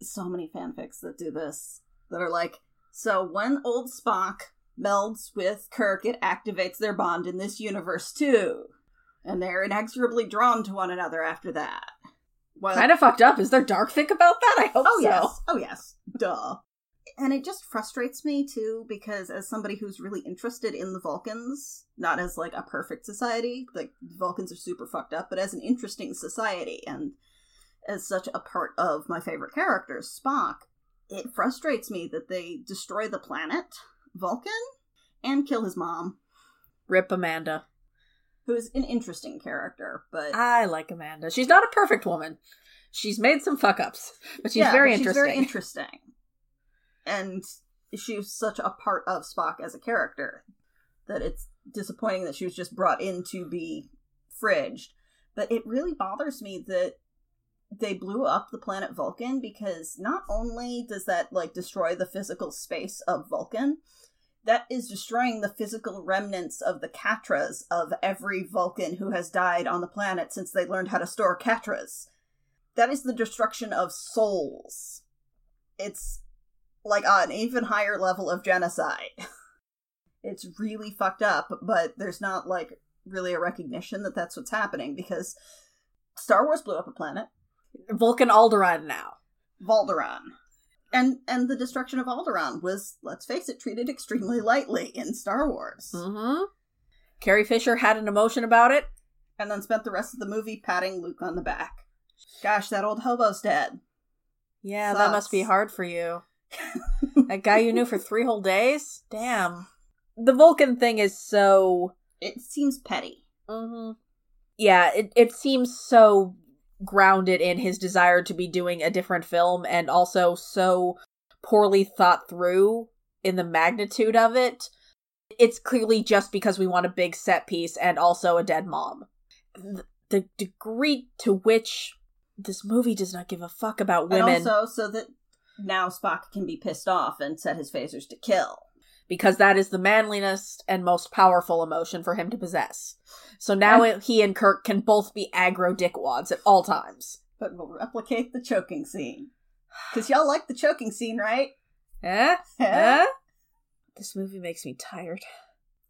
so many fanfics that do this that are like, so when old Spock melds with Kirk, it activates their bond in this universe too. And they're inexorably drawn to one another after that. Well, kind of fucked up is there dark fic about that i hope Oh so yes. Oh yes. Duh. And it just frustrates me too because as somebody who's really interested in the Vulcans, not as like a perfect society, like Vulcans are super fucked up, but as an interesting society and as such a part of my favorite characters, Spock, it frustrates me that they destroy the planet, Vulcan, and kill his mom, rip amanda. Who is an interesting character, but i like amanda. She's not a perfect woman. She's made some fuck ups but she's Yeah, very but interesting She's very interesting. And she's such a part of Spock as a character that it's disappointing that she was just brought in to be fridged. But it really bothers me that they blew up the planet Vulcan because not only does that like destroy the physical space of Vulcan, that is destroying the physical remnants of the Katras of every Vulcan who has died on the planet since they learned how to store Katras that is the destruction of souls. It's like on an even higher level of genocide. It's really fucked up, but there's not like really a recognition that that's what's happening because Star Wars blew up a planet, vulcan alderaan now Valderon. And and the destruction of Alderaan was, let's face it, treated extremely lightly in Star Wars. mm-hmm carrie fisher had an emotion about it And then spent the rest of the movie patting Luke on the back. Gosh, that old hobo's dead. Yeah, that must be hard for you. that guy you knew for three whole days? Damn. The Vulcan thing is so. It seems petty. hmm Yeah, it, it seems so grounded in his desire to be doing a different film and also so poorly thought through in the magnitude of it. It's clearly just because we want a big set piece and also a dead mom. The degree to which this movie does not give a fuck about women. And also so that now Spock can be pissed off and set his phasers to kill. Because that is the manliest and most powerful emotion for him to possess. So now And- he and Kirk can both be aggro dickwads at all times. but we'll replicate the choking scene. Because y'all like the choking scene, right? Eh? Eh? This movie makes me tired.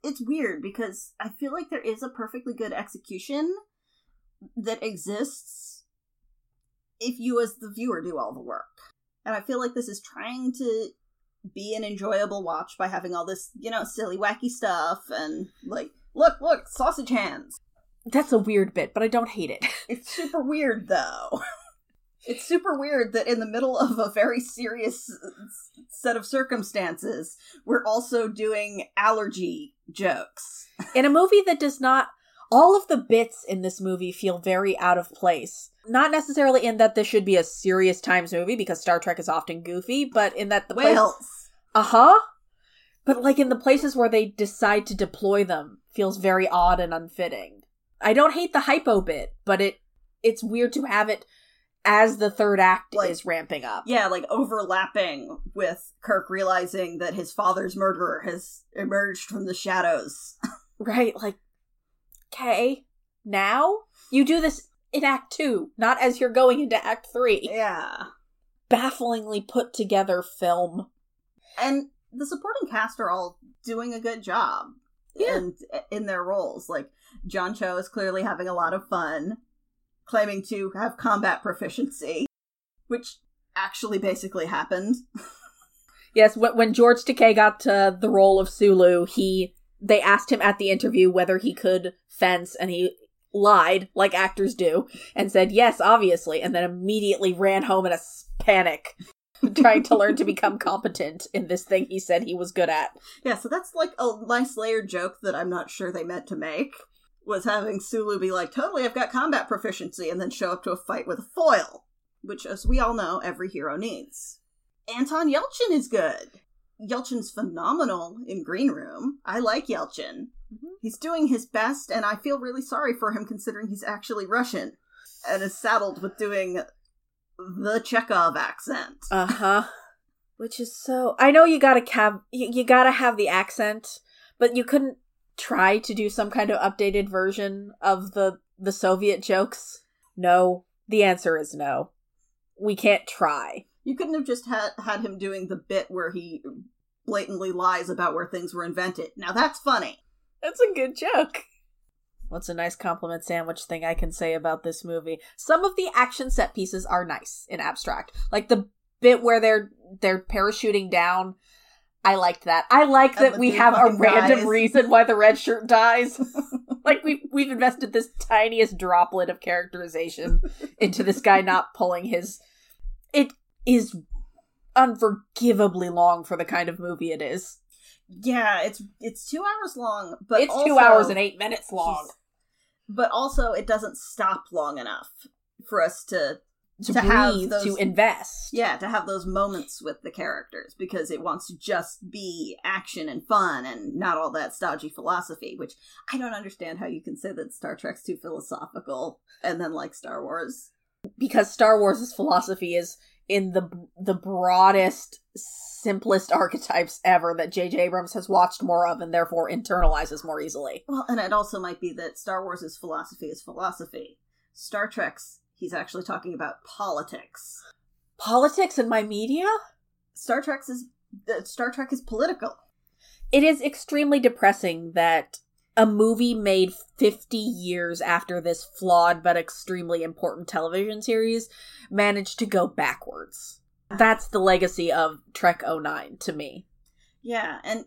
It's weird because I feel like there is a perfectly good execution that exists if you, as the viewer, do all the work. And I feel like this is trying to be an enjoyable watch by having all this, you know, silly, wacky stuff and, like, look, look, sausage hands. That's a weird bit, but I don't hate it. It's super weird, though. It's super weird that in the middle of a very serious set of circumstances, we're also doing allergy jokes. In a movie that does not. All of the bits in this movie feel very out of place. Not necessarily in that this should be a serious times movie because Star Trek is often goofy, but in that the place- Whales. Uh huh. But like in the places where they decide to deploy them feels very odd and unfitting. I don't hate the hypo bit, but it it's weird to have it as the third act Like- is ramping up. Yeah, like overlapping with Kirk realizing that his father's murderer has emerged from the shadows. Right, like okay, now you do this in act 2, not as you're going into act 3. Yeah. Bafflingly put together film. And the supporting cast are all doing a good job. Yeah. And in their roles. Like John Cho is clearly having a lot of fun, claiming to have combat proficiency, which actually basically happened. Yes, when, when George Takei got uh, the role of Sulu, he they asked him at the interview whether he could fence, and he lied like actors do and said yes, obviously, and then immediately ran home in a panic, trying to learn to become competent in this thing he said he was good at. Yeah, so that's like a nice layered joke that I'm not sure they meant to make. Was having Sulu be like, totally, I've got combat proficiency, and then show up to a fight with a foil, which, as we all know, every hero needs. Anton Yelchin is good. Yelchin's phenomenal in Green Room. I like Yelchin. Mhm. He's doing his best, and I feel really sorry for him considering he's actually Russian and is saddled with doing the Chekhov accent. Uh huh. Which is so. I know you gotta have you, you gotta have the accent, but you couldn't try to do some kind of updated version of the the Soviet jokes. No, the answer is no. We can't try. You couldn't have just had had him doing the bit where he blatantly lies about where things were invented. Now that's funny. That's a good joke. What's a nice compliment sandwich thing I can say about this movie? Some of the action set pieces are nice in abstract. Like the bit where they're they're parachuting down. I liked that. I like that we have a random dies. reason why the red shirt dies. like we we've invested this tiniest droplet of characterization into this guy not pulling his it is unforgivably long for the kind of movie it is. Yeah, it's it's two hours long, but it's also, two hours and eight minutes long. But also, it doesn't stop long enough for us to To, to have those- to invest. yeah to have those moments with the characters because it wants to just be action and fun and not all that stodgy philosophy. Which I don't understand how you can say that Star Trek's too philosophical and then like Star Wars. because Star Wars' philosophy is in the the broadest, simplest archetypes ever that J.J. Abrams has watched more of and therefore internalizes more easily. Well, and it also might be that Star Wars' philosophy is philosophy. Star Trek's, he's actually talking about politics. Politics in my media? Star Trek's is Star Trek is political. It is extremely depressing that a movie made 50 years after this flawed but extremely important television series managed to go backwards. That's the legacy of Trek 09 to me. Yeah, and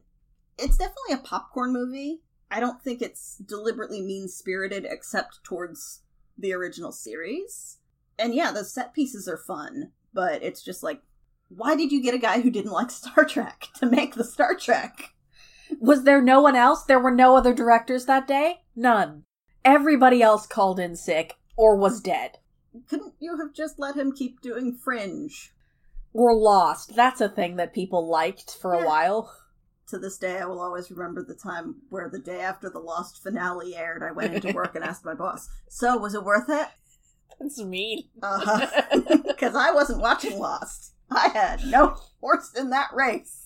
it's definitely a popcorn movie. I don't think it's deliberately mean spirited except towards the original series. And yeah, the set pieces are fun, but it's just like, why did you get a guy who didn't like Star Trek to make the Star Trek? Was there no one else? There were no other directors that day? None. Everybody else called in sick or was dead Couldn't you have just let him keep doing Fringe? or lost. That's a thing that people liked for a while. To this day, I will always remember the time where the day after the Lost finale aired, I went into work and asked my boss, So, was it worth it? That's mean. Uh-huh. Because I wasn't watching Lost. I had no horse in that race.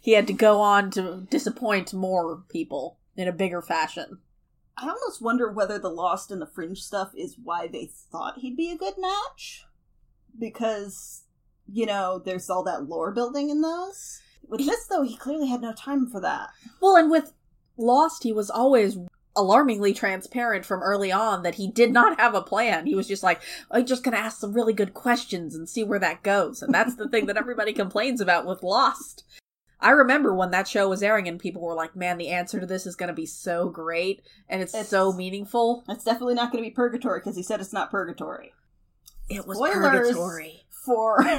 He had to go on to disappoint more people in a bigger fashion. I almost wonder whether the Lost and the Fringe stuff is why they thought he'd be a good match. Because, you know, there's all that lore building in those. With this, though, he clearly had no time for that. Well, and with Lost, he was always alarmingly transparent from early on that he did not have a plan. He was just like, I'm just going to ask some really good questions and see where that goes. And that's the thing that everybody complains about with Lost. I remember when that show was airing and people were like, man, the answer to this is going to be so great and it's, It's- so meaningful. It's definitely not going to be purgatory because he said it's not purgatory. It was Spoilers. purgatory. For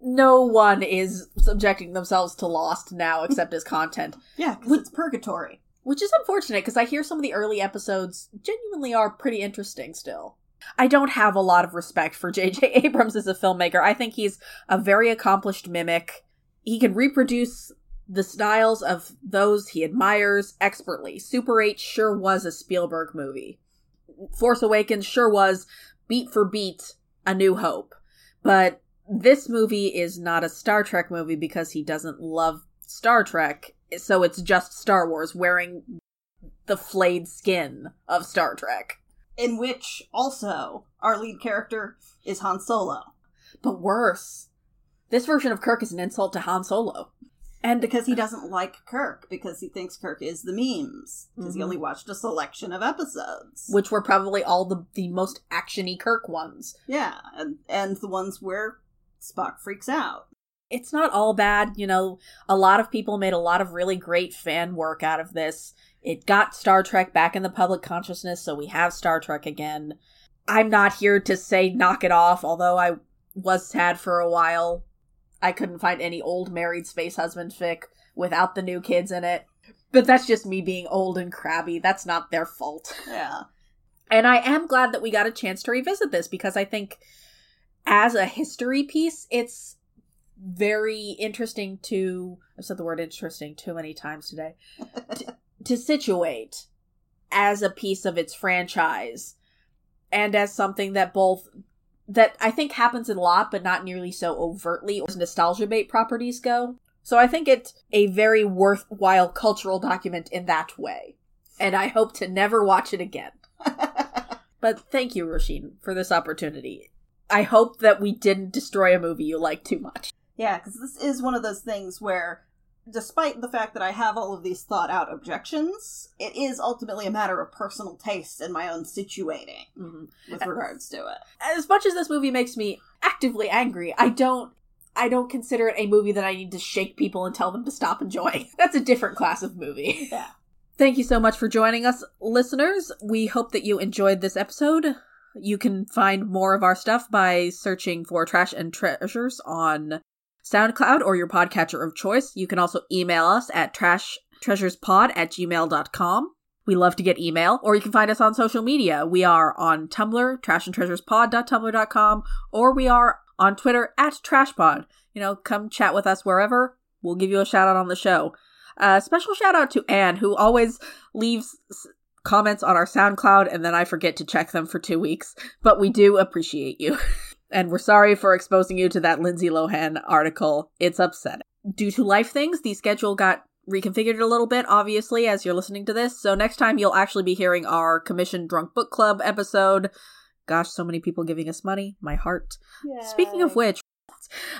No one is subjecting themselves to Lost now except as content. yeah, because it's purgatory. Which is unfortunate because I hear some of the early episodes genuinely are pretty interesting still. I don't have a lot of respect for J.J. Abrams as a filmmaker. I think he's a very accomplished mimic. He can reproduce the styles of those he admires expertly. Super 8 sure was a Spielberg movie. Force Awakens sure was, beat for beat, A New Hope. But this movie is not a Star Trek movie because he doesn't love Star Trek, so it's just Star Wars wearing the flayed skin of Star Trek. In which also our lead character is Han Solo. But worse, this version of Kirk is an insult to Han Solo. And because he doesn't like Kirk, because he thinks Kirk is the memes, because he Mhm. only watched a selection of episodes. Which were probably all the, the most actiony Kirk ones. yeah, and, and the ones where Spock freaks out. It's not all bad, you know. A lot of people made a lot of really great fan work out of this. It got Star Trek back in the public consciousness, so we have Star Trek again. I'm not here to say knock it off, although I was sad for a while. I couldn't find any old married space husband fic without the new kids in it. But that's just me being old and crabby. That's not their fault. Yeah. And I am glad that we got a chance to revisit this because I think as a history piece, it's very interesting to I've said the word interesting too many times today. to, to situate as a piece of its franchise and as something that both that I think happens a lot but not nearly so overtly as nostalgia bait properties go. So I think it's a very worthwhile cultural document in that way. And I hope to never watch it again. But thank you, Rasheen, for this opportunity. I hope that we didn't destroy a movie you like too much. Yeah, because this is one of those things where, despite the fact that I have all of these thought out objections, it is ultimately a matter of personal taste and my own situating mm-hmm. with regards to it. As much as this movie makes me actively angry, I don't I don't consider it a movie that I need to shake people and tell them to stop enjoying. That's a different class of movie. Yeah. Thank you so much for joining us, listeners. We hope that you enjoyed this episode. You can find more of our stuff by searching for Trash and Treasures on SoundCloud or your podcatcher of choice. You can also email us at trashtreasurespod at gmail.com. We love to get email, or you can find us on social media. We are on Tumblr, trashandtreasurespod.tumblr.com, or we are on Twitter at trashpod. You know, come chat with us wherever. We'll give you a shout out on the show. Uh, special shout out to Anne, who always leaves s- comments on our SoundCloud, and then I forget to check them for two weeks. But we do appreciate you. and we're sorry for exposing you to that Lindsay Lohan article. It's upsetting. Due to life things, the schedule got reconfigured a little bit, obviously, as you're listening to this. So next time you'll actually be hearing our Commission drunk book club episode. Gosh, so many people giving us money. My heart. Speaking of which,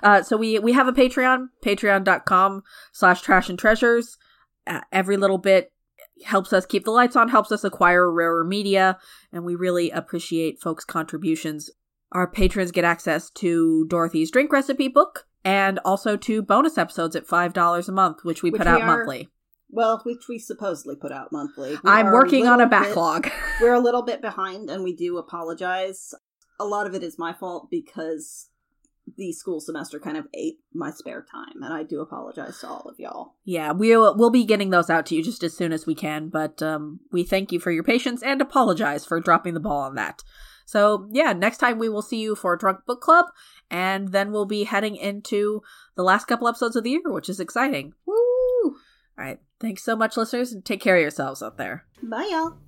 uh, so we we have a Patreon, patreon.com slash trash and treasures. Uh, every little bit helps us keep the lights on, helps us acquire rarer media, and we really appreciate folks' contributions. Our patrons get access to Dorothy's drink recipe book and also to bonus episodes at $5 a month, which we Which put we out are- monthly. Well, which we supposedly put out monthly. We I'm working on a little bit- backlog. we're a little bit behind, and we do apologize. A lot of it is my fault because the school semester kind of ate my spare time, and I do apologize to all of y'all. Yeah, we'll we'll be getting those out to you just as soon as we can, but um, we thank you for your patience and apologize for dropping the ball on that. So yeah, next time we will see you for Drunk Book Club, and then we'll be heading into the last couple episodes of the year, which is exciting. Woo! All right, thanks so much, listeners, and take care of yourselves out there. Bye, y'all.